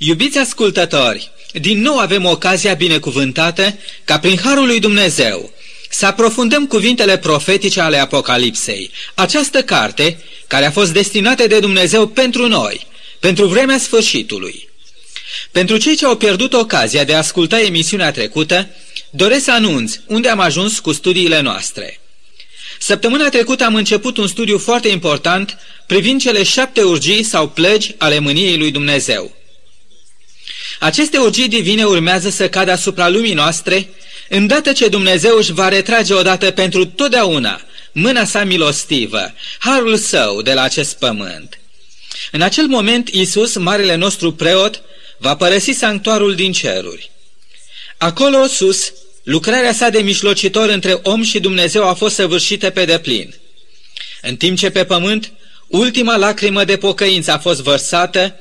Iubiți ascultători, din nou avem ocazia binecuvântată ca prin Harul lui Dumnezeu să aprofundăm cuvintele profetice ale Apocalipsei. Această carte, care a fost destinată de Dumnezeu pentru noi, pentru vremea sfârșitului. Pentru cei ce au pierdut ocazia de a asculta emisiunea trecută, doresc să anunț unde am ajuns cu studiile noastre. Săptămâna trecută am început un studiu foarte important privind cele șapte urgii sau plăgi ale mâniei lui Dumnezeu. Aceste urgii divine urmează să cadă asupra lumii noastre, îndată ce Dumnezeu își va retrage odată pentru totdeauna mâna sa milostivă, harul său de la acest pământ. În acel moment, Isus, marele nostru preot, va părăsi sanctuarul din ceruri. Acolo sus, lucrarea sa de mișlocitor între om și Dumnezeu a fost săvârșită pe deplin. În timp ce pe pământ, ultima lacrimă de pocăință a fost vărsată,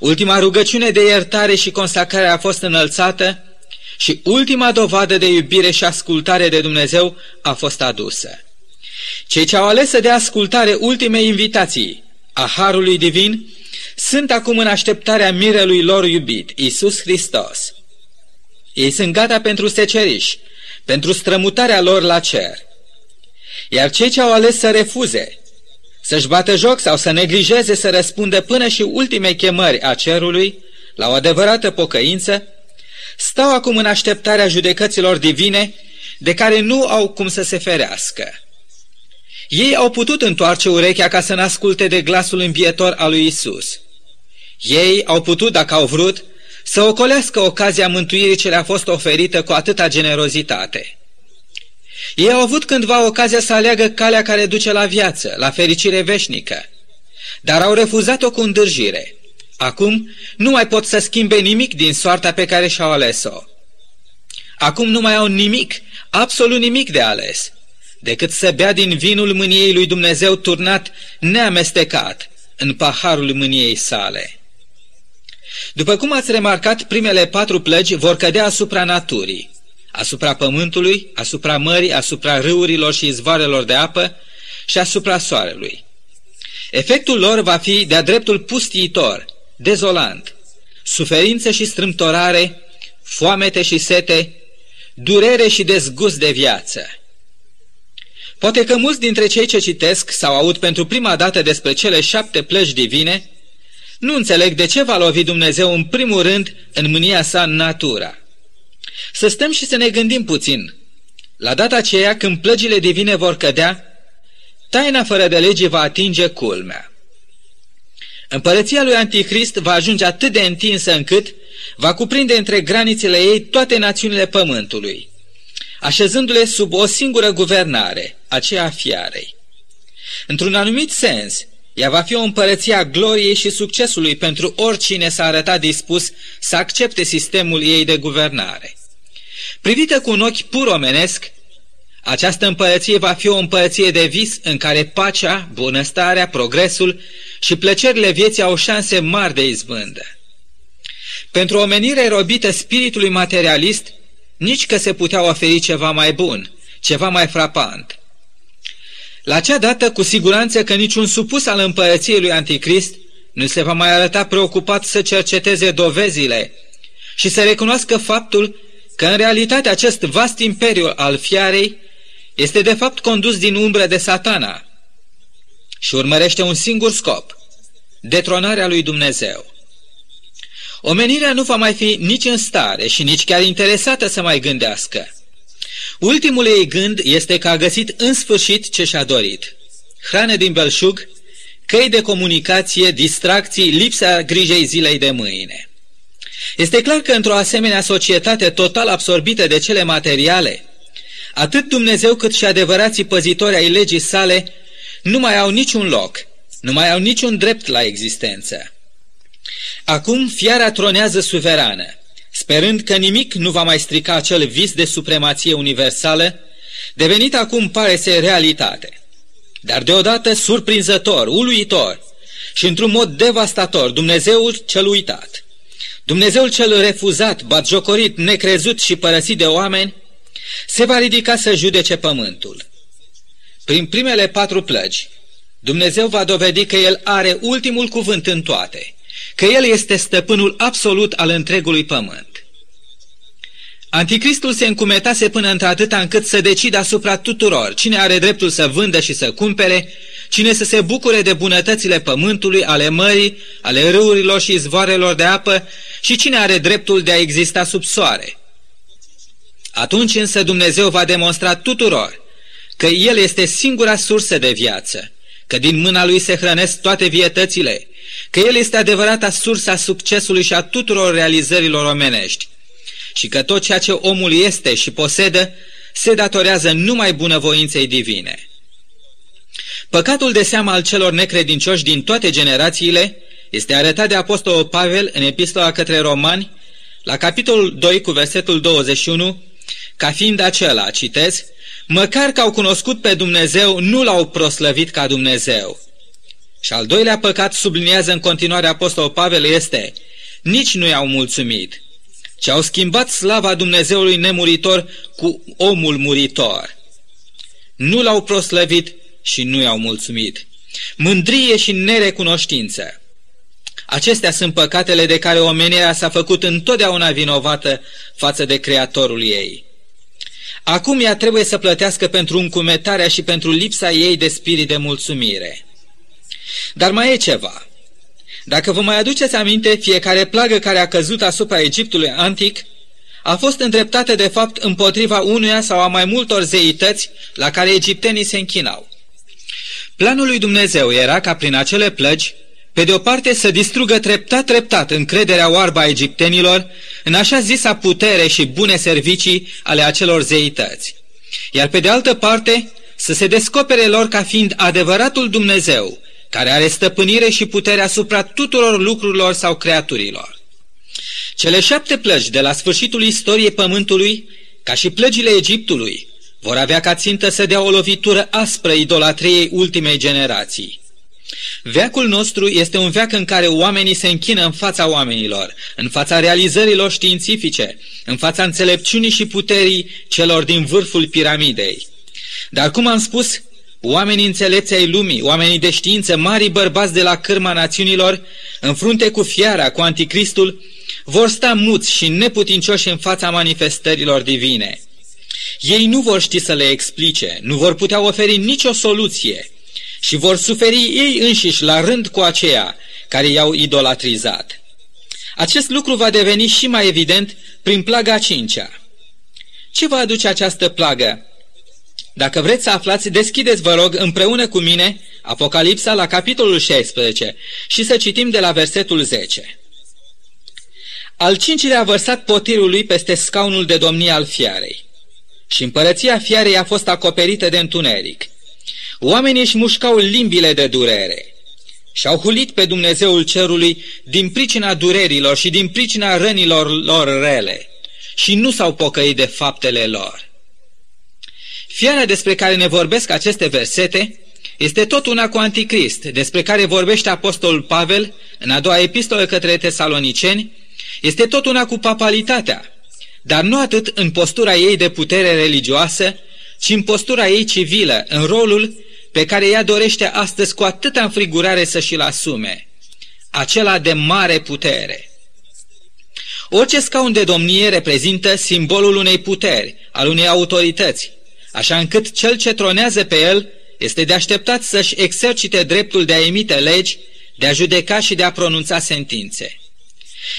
ultima rugăciune de iertare și consacrare a fost înălțată și ultima dovadă de iubire și ascultare de Dumnezeu a fost adusă. Cei ce au ales să dea ascultare ultimei invitații a Harului Divin sunt acum în așteptarea mirelui lor iubit, Isus Hristos. Ei sunt gata pentru seceriș, pentru strămutarea lor la cer. Iar cei ce au ales să refuze, să-și bată joc sau să neglijeze să răspundă până și ultimei chemări a cerului, la o adevărată pocăință, stau acum în așteptarea judecăților divine de care nu au cum să se ferească. Ei au putut întoarce urechea ca să n-asculte de glasul învietor al lui Isus. Ei au putut, dacă au vrut, să ocolească ocazia mântuirii ce le-a fost oferită cu atâta generozitate. Ei au avut cândva ocazia să aleagă calea care duce la viață, la fericire veșnică, dar au refuzat-o cu îndârjire. Acum nu mai pot să schimbe nimic din soarta pe care și-au ales-o. Acum nu mai au nimic, absolut nimic de ales, decât să bea din vinul mâniei lui Dumnezeu turnat neamestecat în paharul mâniei sale. După cum ați remarcat, primele patru plăgi vor cădea asupra naturii, asupra pământului, asupra mării, asupra râurilor și izvoarelor de apă și asupra soarelui. Efectul lor va fi de-a dreptul pustiitor, dezolant, suferință și strâmtorare, foamete și sete, durere și dezgust de viață. Poate că mulți dintre cei ce citesc sau aud pentru prima dată despre cele șapte plăci divine nu înțeleg de ce va lovi Dumnezeu în primul rând în mânia sa natura. Să stăm și să ne gândim puțin. La data aceea, când plăgile divine vor cădea, taina fără de lege va atinge culmea. Împărăția lui Antichrist va ajunge atât de întinsă încât va cuprinde între granițele ei toate națiunile pământului, așezându-le sub o singură guvernare, aceea a fiarei. Într-un anumit sens, ea va fi o împărăție a gloriei și succesului pentru oricine s-a arătat dispus să accepte sistemul ei de guvernare. Privită cu un ochi pur omenesc, această împărăție va fi o împărăție de vis în care pacea, bunăstarea, progresul și plăcerile vieții au șanse mari de izbândă. Pentru omenire robită spiritului materialist, nici că se putea oferi ceva mai bun, ceva mai frapant. La acea dată, cu siguranță că niciun supus al împărăției lui Anticrist nu se va mai arăta preocupat să cerceteze dovezile și să recunoască faptul că în realitate acest vast imperiu al fiarei este de fapt condus din umbră de satana și urmărește un singur scop, detronarea lui Dumnezeu. Omenirea nu va mai fi nici în stare și nici chiar interesată să mai gândească. Ultimul ei gând este că a găsit în sfârșit ce și-a dorit. Hrană din belșug, căi de comunicație, distracții, lipsa grijei zilei de mâine. Este clar că într-o asemenea societate total absorbită de cele materiale, atât Dumnezeu cât și adevărații păzitori ai legii sale nu mai au niciun loc, nu mai au niciun drept la existență. Acum fiara tronează suverană, sperând că nimic nu va mai strica acel vis de supremație universală, devenit acum pare să realitate. Dar deodată surprinzător, uluitor și într-un mod devastator, Dumnezeul cel uitat, Dumnezeul cel refuzat, batjocorit, necrezut și părăsit de oameni, se va ridica să judece pământul. Prin primele patru plăgi, Dumnezeu va dovedi că El are ultimul cuvânt în toate că El este stăpânul absolut al întregului pământ. Anticristul se încumetase până într-atâta încât să decidă asupra tuturor cine are dreptul să vândă și să cumpere, cine să se bucure de bunătățile pământului, ale mării, ale râurilor și izvoarelor de apă și cine are dreptul de a exista sub soare. Atunci însă Dumnezeu va demonstra tuturor că El este singura sursă de viață, că din mâna Lui se hrănesc toate vietățile, că El este adevărata sursa succesului și a tuturor realizărilor omenești și că tot ceea ce omul este și posedă se datorează numai bunăvoinței divine. Păcatul de seamă al celor necredincioși din toate generațiile este arătat de Apostolul Pavel în epistola către romani, la capitolul 2 cu versetul 21, ca fiind acela, citez, măcar că au cunoscut pe Dumnezeu, nu l-au proslăvit ca Dumnezeu. Și al doilea păcat subliniază în continuare Apostolul Pavel este, nici nu i-au mulțumit, ci au schimbat slava Dumnezeului nemuritor cu omul muritor. Nu l-au proslăvit și nu i-au mulțumit. Mândrie și nerecunoștință. Acestea sunt păcatele de care omenirea s-a făcut întotdeauna vinovată față de Creatorul ei. Acum ea trebuie să plătească pentru încumetarea și pentru lipsa ei de spirit de mulțumire. Dar mai e ceva. Dacă vă mai aduceți aminte, fiecare plagă care a căzut asupra Egiptului antic a fost îndreptată de fapt împotriva unuia sau a mai multor zeități la care egiptenii se închinau. Planul lui Dumnezeu era ca prin acele plăgi, pe de o parte să distrugă treptat-treptat încrederea oarbă a egiptenilor în așa zisa putere și bune servicii ale acelor zeități, iar pe de altă parte să se descopere lor ca fiind adevăratul Dumnezeu, care are stăpânire și putere asupra tuturor lucrurilor sau creaturilor. Cele șapte plăgi de la sfârșitul istoriei Pământului, ca și plăgile Egiptului, vor avea ca țintă să dea o lovitură aspră idolatriei ultimei generații. Veacul nostru este un veac în care oamenii se închină în fața oamenilor, în fața realizărilor științifice, în fața înțelepciunii și puterii celor din vârful piramidei. Dar, cum am spus, oamenii înțelepți ai lumii, oamenii de știință, mari bărbați de la cârma națiunilor, în frunte cu fiara, cu anticristul, vor sta muți și neputincioși în fața manifestărilor divine. Ei nu vor ști să le explice, nu vor putea oferi nicio soluție și vor suferi ei înșiși la rând cu aceea care i-au idolatrizat. Acest lucru va deveni și mai evident prin plaga cincea. Ce va aduce această plagă? Dacă vreți să aflați, deschideți, vă rog, împreună cu mine Apocalipsa la capitolul 16 și să citim de la versetul 10. Al cincilea a vărsat potirul lui peste scaunul de domnie al fiarei și împărăția fiarei a fost acoperită de întuneric. Oamenii își mușcau limbile de durere și au hulit pe Dumnezeul cerului din pricina durerilor și din pricina rănilor lor rele și nu s-au pocăit de faptele lor. Fiarea despre care ne vorbesc aceste versete este tot una cu Anticrist, despre care vorbește Apostolul Pavel în a doua epistolă către tesaloniceni, este tot una cu papalitatea, dar nu atât în postura ei de putere religioasă, ci în postura ei civilă, în rolul pe care ea dorește astăzi cu atâta înfrigurare să și-l asume, acela de mare putere. Orice scaun de domnie reprezintă simbolul unei puteri, al unei autorități, așa încât cel ce tronează pe el este de așteptat să-și exercite dreptul de a emite legi, de a judeca și de a pronunța sentințe.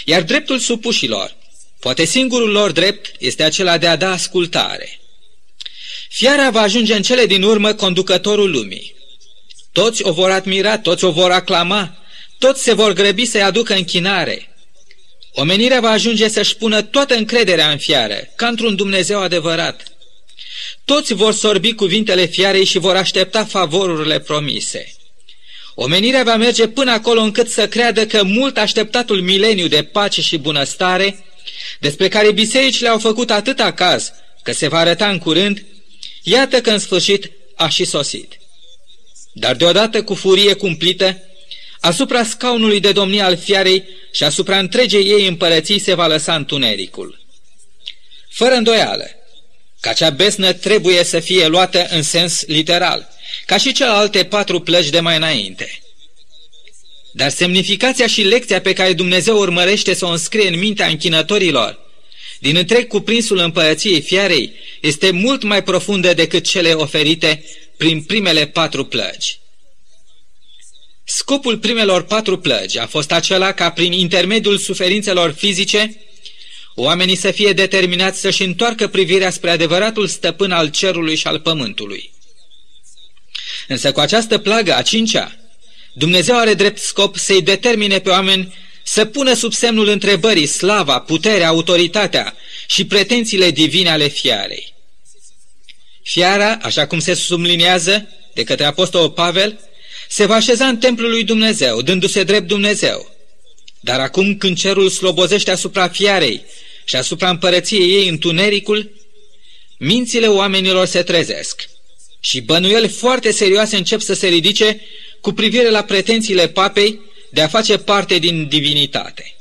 Iar dreptul supușilor, Poate singurul lor drept este acela de a da ascultare. Fiara va ajunge în cele din urmă conducătorul lumii. Toți o vor admira, toți o vor aclama, toți se vor grăbi să-i aducă închinare. Omenirea va ajunge să-și pună toată încrederea în fiară, ca într-un Dumnezeu adevărat. Toți vor sorbi cuvintele fiarei și vor aștepta favorurile promise. Omenirea va merge până acolo încât să creadă că mult așteptatul mileniu de pace și bunăstare despre care bisericile au făcut atâta caz că se va arăta în curând, iată că în sfârșit a și sosit. Dar deodată cu furie cumplită, asupra scaunului de domnie al fiarei și asupra întregei ei împărății se va lăsa întunericul. Fără îndoială, că acea besnă trebuie să fie luată în sens literal, ca și celelalte patru plăci de mai înainte. Dar semnificația și lecția pe care Dumnezeu urmărește să o înscrie în mintea închinătorilor din întreg cuprinsul împărăției fiarei este mult mai profundă decât cele oferite prin primele patru plăgi. Scopul primelor patru plăgi a fost acela ca prin intermediul suferințelor fizice oamenii să fie determinați să-și întoarcă privirea spre adevăratul stăpân al cerului și al pământului. Însă cu această plagă a cincea, Dumnezeu are drept scop să-i determine pe oameni să pună sub semnul întrebării slava, puterea, autoritatea și pretențiile divine ale fiarei. Fiara, așa cum se subliniază de către Apostolul Pavel, se va așeza în templul lui Dumnezeu, dându-se drept Dumnezeu. Dar acum când cerul slobozește asupra fiarei și asupra împărăției ei întunericul, mințile oamenilor se trezesc și bănuieli foarte serioase încep să se ridice cu privire la pretențiile papei de a face parte din divinitate.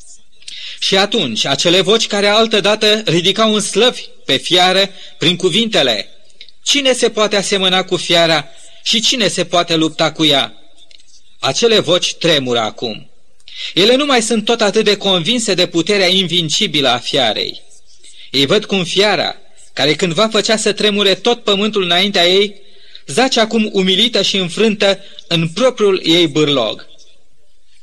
Și atunci, acele voci care altădată ridicau în slăvi pe fiară prin cuvintele Cine se poate asemăna cu fiara și cine se poate lupta cu ea? Acele voci tremură acum. Ele nu mai sunt tot atât de convinse de puterea invincibilă a fiarei. Ei văd cum fiara, care cândva făcea să tremure tot pământul înaintea ei, zace acum umilită și înfrântă în propriul ei bârlog.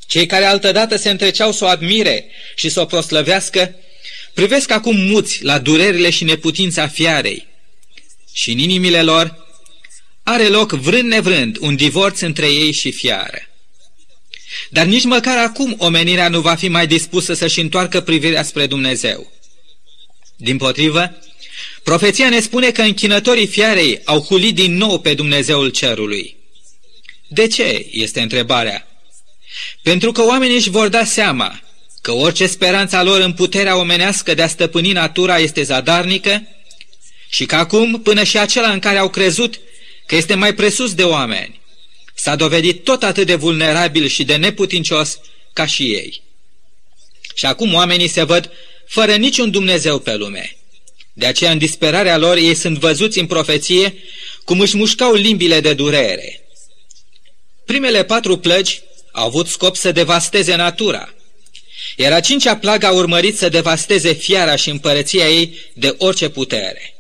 Cei care altădată se întreceau să o admire și să o proslăvească, privesc acum muți la durerile și neputința fiarei. Și în inimile lor are loc vrând nevrând un divorț între ei și fiară. Dar nici măcar acum omenirea nu va fi mai dispusă să-și întoarcă privirea spre Dumnezeu. Din potrivă, profeția ne spune că închinătorii fiarei au hulit din nou pe Dumnezeul cerului. De ce? este întrebarea. Pentru că oamenii își vor da seama că orice speranța lor în puterea omenească de a stăpâni natura este zadarnică și că acum, până și acela în care au crezut că este mai presus de oameni, s-a dovedit tot atât de vulnerabil și de neputincios ca și ei. Și acum oamenii se văd fără niciun Dumnezeu pe lume. De aceea, în disperarea lor, ei sunt văzuți în profeție cum își mușcau limbile de durere. Primele patru plăgi au avut scop să devasteze natura, iar a cincea plagă a urmărit să devasteze fiara și împărăția ei de orice putere.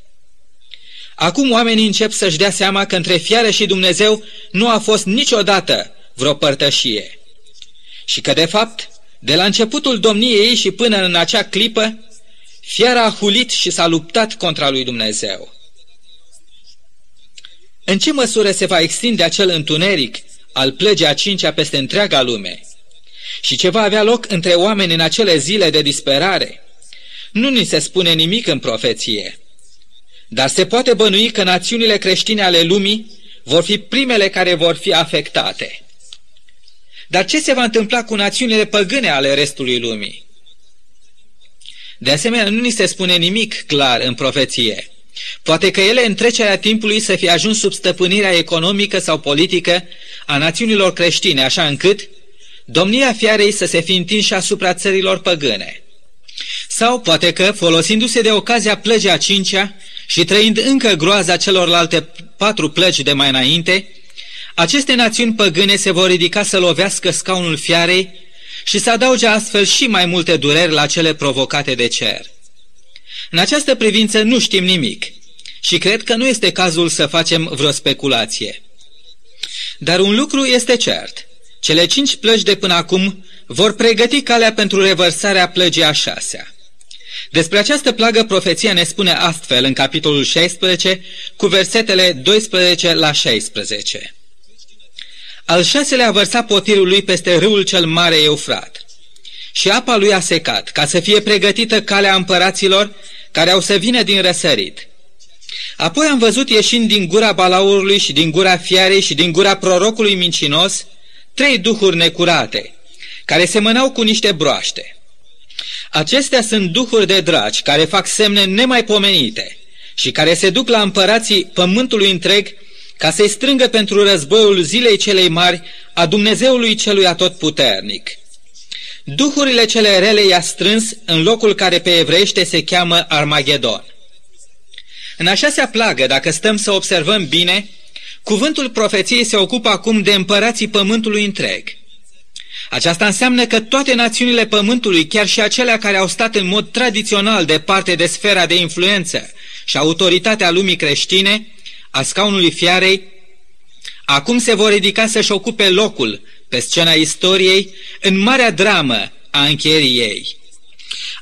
Acum oamenii încep să-și dea seama că între fiară și Dumnezeu nu a fost niciodată vreo părtășie. Și că, de fapt, de la începutul domniei ei și până în acea clipă, fiara a hulit și s-a luptat contra lui Dumnezeu. În ce măsură se va extinde acel întuneric al plăgii a cincea peste întreaga lume și ce va avea loc între oameni în acele zile de disperare, nu ni se spune nimic în profeție. Dar se poate bănui că națiunile creștine ale lumii vor fi primele care vor fi afectate. Dar ce se va întâmpla cu națiunile păgâne ale restului lumii? De asemenea, nu ni se spune nimic clar în profeție. Poate că ele în trecerea timpului să fie ajuns sub stăpânirea economică sau politică a națiunilor creștine, așa încât domnia fiarei să se fi întins și asupra țărilor păgâne. Sau poate că, folosindu-se de ocazia plăgii a cincea și trăind încă groaza celorlalte patru plăgi de mai înainte, aceste națiuni păgâne se vor ridica să lovească scaunul fiarei și să adauge astfel și mai multe dureri la cele provocate de cer. În această privință nu știm nimic și cred că nu este cazul să facem vreo speculație. Dar un lucru este cert. Cele cinci plăci de până acum vor pregăti calea pentru revărsarea plăgii a șasea. Despre această plagă profeția ne spune astfel în capitolul 16 cu versetele 12 la 16. Al șaselea a vărsat potirul lui peste râul cel mare Eufrat și apa lui a secat, ca să fie pregătită calea împăraților care au să vină din răsărit. Apoi am văzut ieșind din gura balaurului și din gura fiarei și din gura prorocului mincinos trei duhuri necurate, care semănau cu niște broaște. Acestea sunt duhuri de dragi care fac semne nemaipomenite și care se duc la împărații pământului întreg ca să-i strângă pentru războiul zilei celei mari a Dumnezeului celui atotputernic. Duhurile cele rele i-a strâns în locul care pe evreiește se cheamă Armagedon. În așa se plagă, dacă stăm să observăm bine, cuvântul profeției se ocupă acum de împărații pământului întreg. Aceasta înseamnă că toate națiunile pământului, chiar și acelea care au stat în mod tradițional departe de sfera de influență și autoritatea lumii creștine, a scaunului fiarei, acum se vor ridica să-și ocupe locul pe scena istoriei în marea dramă a încheierii ei.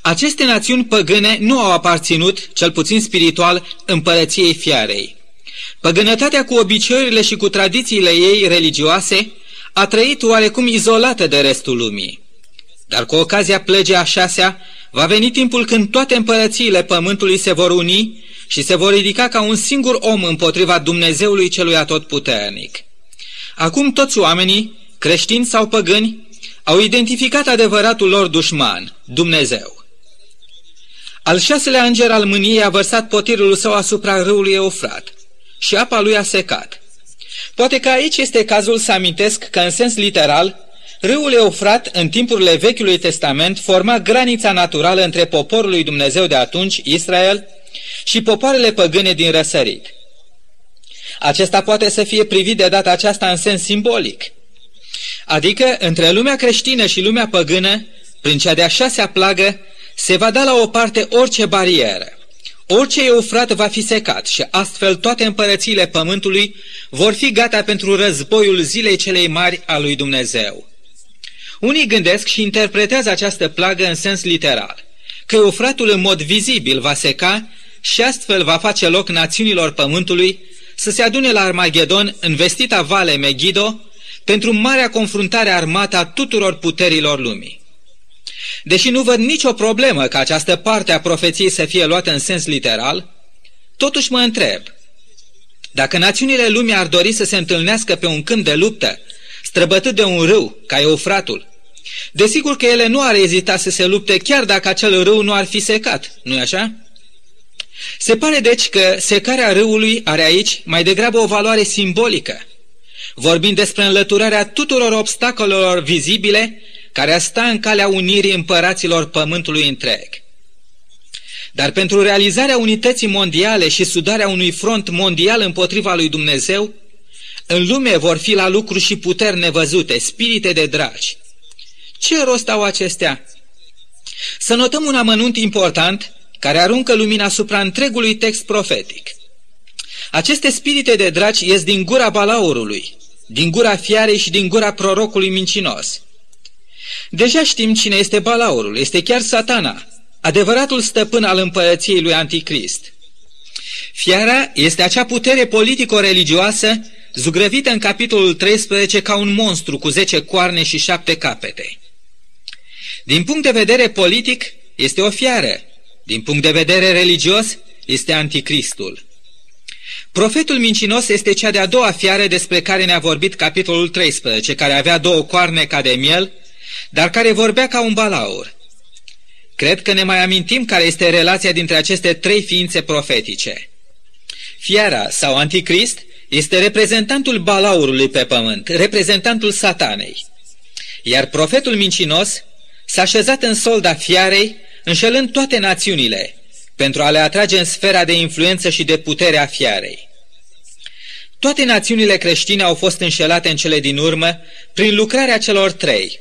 Aceste națiuni păgâne nu au aparținut, cel puțin spiritual, împărăției fiarei. Păgânătatea cu obiceiurile și cu tradițiile ei religioase a trăit oarecum izolată de restul lumii. Dar cu ocazia plăgii a șasea, va veni timpul când toate împărățiile pământului se vor uni și se vor ridica ca un singur om împotriva Dumnezeului celui atotputernic. Acum toți oamenii, creștini sau păgâni, au identificat adevăratul lor dușman, Dumnezeu. Al șaselea înger al mâniei a vărsat potirul său asupra râului Eufrat și apa lui a secat. Poate că aici este cazul să amintesc că, în sens literal, râul Eufrat, în timpurile Vechiului Testament, forma granița naturală între poporul lui Dumnezeu de atunci, Israel, și popoarele păgâne din răsărit. Acesta poate să fie privit de data aceasta în sens simbolic, adică între lumea creștină și lumea păgână, prin cea de-a șasea plagă, se va da la o parte orice barieră. Orice eufrat va fi secat și astfel toate împărățiile pământului vor fi gata pentru războiul zilei celei mari a lui Dumnezeu. Unii gândesc și interpretează această plagă în sens literal, că eufratul în mod vizibil va seca și astfel va face loc națiunilor pământului să se adune la Armagedon în vestita vale Megiddo pentru marea confruntare armată a tuturor puterilor lumii. Deși nu văd nicio problemă ca această parte a profeției să fie luată în sens literal, totuși mă întreb, dacă națiunile lumii ar dori să se întâlnească pe un câmp de luptă, străbătut de un râu, ca Eufratul, desigur că ele nu ar ezita să se lupte chiar dacă acel râu nu ar fi secat, nu-i așa? Se pare deci că secarea râului are aici mai degrabă o valoare simbolică, vorbind despre înlăturarea tuturor obstacolelor vizibile care a sta în calea unirii împăraților pământului întreg. Dar pentru realizarea unității mondiale și sudarea unui front mondial împotriva lui Dumnezeu, în lume vor fi la lucru și puteri nevăzute, spirite de dragi. Ce rost au acestea? Să notăm un amănunt important care aruncă lumina asupra întregului text profetic. Aceste spirite de dragi ies din gura balaurului, din gura fiarei și din gura prorocului mincinos. Deja știm cine este balaurul, este chiar satana, adevăratul stăpân al împărăției lui Anticrist. Fiara este acea putere politico-religioasă zugrăvită în capitolul 13 ca un monstru cu zece coarne și șapte capete. Din punct de vedere politic, este o fiară. Din punct de vedere religios, este anticristul. Profetul mincinos este cea de-a doua fiară despre care ne-a vorbit capitolul 13, care avea două coarne ca de miel, dar care vorbea ca un balaur. Cred că ne mai amintim care este relația dintre aceste trei ființe profetice. Fiara sau anticrist este reprezentantul balaurului pe pământ, reprezentantul satanei. Iar profetul mincinos s-a așezat în solda fiarei, înșelând toate națiunile, pentru a le atrage în sfera de influență și de putere a fiarei. Toate națiunile creștine au fost înșelate în cele din urmă prin lucrarea celor trei,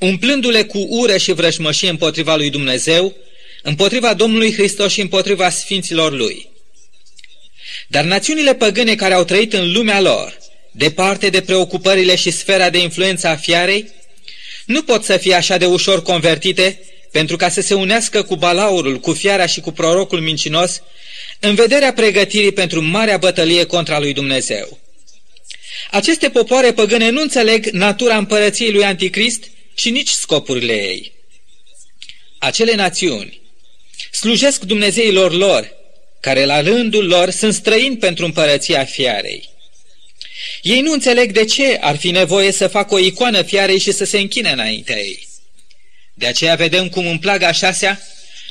umplându-le cu ură și vrăjmășie împotriva lui Dumnezeu, împotriva Domnului Hristos și împotriva sfinților lui. Dar națiunile păgâne care au trăit în lumea lor, departe de preocupările și sfera de influență a fiarei, nu pot să fie așa de ușor convertite pentru ca să se unească cu balaurul, cu fiara și cu prorocul mincinos, în vederea pregătirii pentru marea bătălie contra lui Dumnezeu. Aceste popoare păgâne nu înțeleg natura împărăției lui Anticrist și nici scopurile ei. Acele națiuni slujesc Dumnezeilor lor, care la rândul lor sunt străini pentru împărăția fiarei. Ei nu înțeleg de ce ar fi nevoie să facă o icoană fiarei și să se închine înaintea ei. De aceea vedem cum în plaga șasea,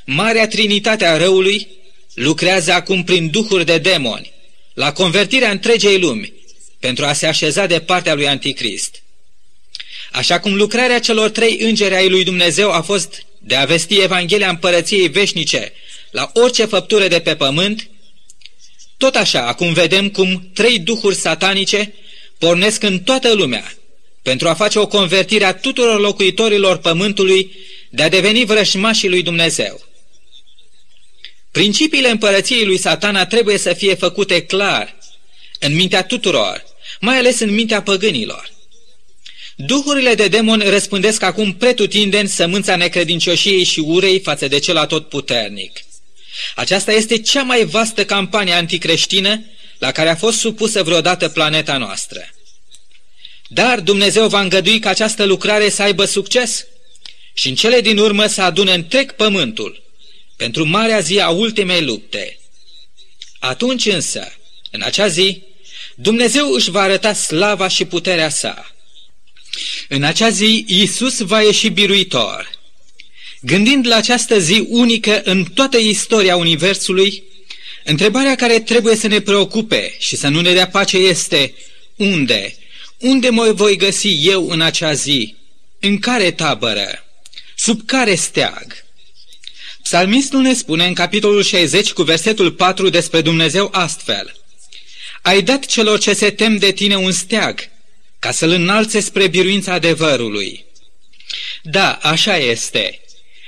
Marea Trinitate a răului lucrează acum prin duhuri de demoni, la convertirea întregei lumi, pentru a se așeza de partea lui Anticrist. Așa cum lucrarea celor trei îngeri ai lui Dumnezeu a fost de a vesti Evanghelia împărăției veșnice la orice făptură de pe pământ, tot așa, acum vedem cum trei duhuri satanice pornesc în toată lumea pentru a face o convertire a tuturor locuitorilor pământului de a deveni vrășmașii lui Dumnezeu. Principiile împărăției lui satana trebuie să fie făcute clar în mintea tuturor, mai ales în mintea păgânilor. Duhurile de demoni răspândesc acum pretutindeni sămânța necredincioșiei și urei față de cel atotputernic. Aceasta este cea mai vastă campanie anticreștină la care a fost supusă vreodată planeta noastră. Dar Dumnezeu va îngădui ca această lucrare să aibă succes și în cele din urmă să adune întreg pământul pentru marea zi a ultimei lupte. Atunci însă, în acea zi, Dumnezeu își va arăta slava și puterea sa. În acea zi, Iisus va ieși biruitor. Gândind la această zi unică în toată istoria Universului, întrebarea care trebuie să ne preocupe și să nu ne dea pace este unde? Unde mă voi găsi eu în acea zi? În care tabără? Sub care steag? Psalmistul ne spune în capitolul 60 cu versetul 4 despre Dumnezeu astfel. Ai dat celor ce se tem de tine un steag, ca să-l înalțe spre biruința adevărului. Da, așa este.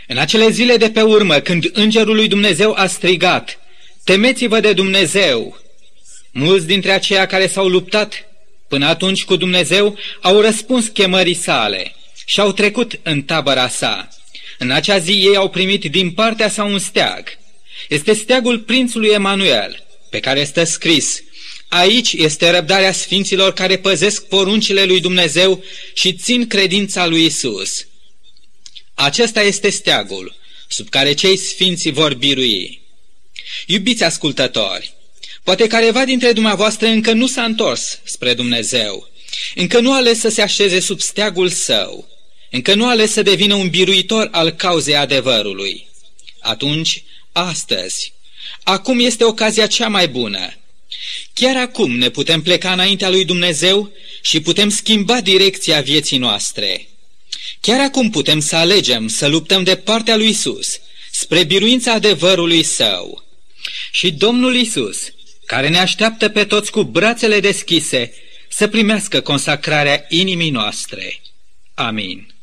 În acele zile de pe urmă, când îngerul lui Dumnezeu a strigat, temeți-vă de Dumnezeu, mulți dintre aceia care s-au luptat până atunci cu Dumnezeu au răspuns chemării sale și au trecut în tabăra sa. În acea zi ei au primit din partea sa un steag. Este steagul prințului Emanuel, pe care stă scris, Aici este răbdarea sfinților care păzesc poruncile lui Dumnezeu și țin credința lui Isus. Acesta este steagul sub care cei sfinți vor birui. Iubiți ascultători, poate careva dintre dumneavoastră încă nu s-a întors spre Dumnezeu, încă nu a ales să se așeze sub steagul său, încă nu a ales să devină un biruitor al cauzei adevărului. Atunci, astăzi, acum este ocazia cea mai bună. Chiar acum ne putem pleca înaintea lui Dumnezeu și putem schimba direcția vieții noastre. Chiar acum putem să alegem să luptăm de partea lui Isus, spre biruința adevărului său. Și Domnul Isus, care ne așteaptă pe toți cu brațele deschise, să primească consacrarea inimii noastre. Amin.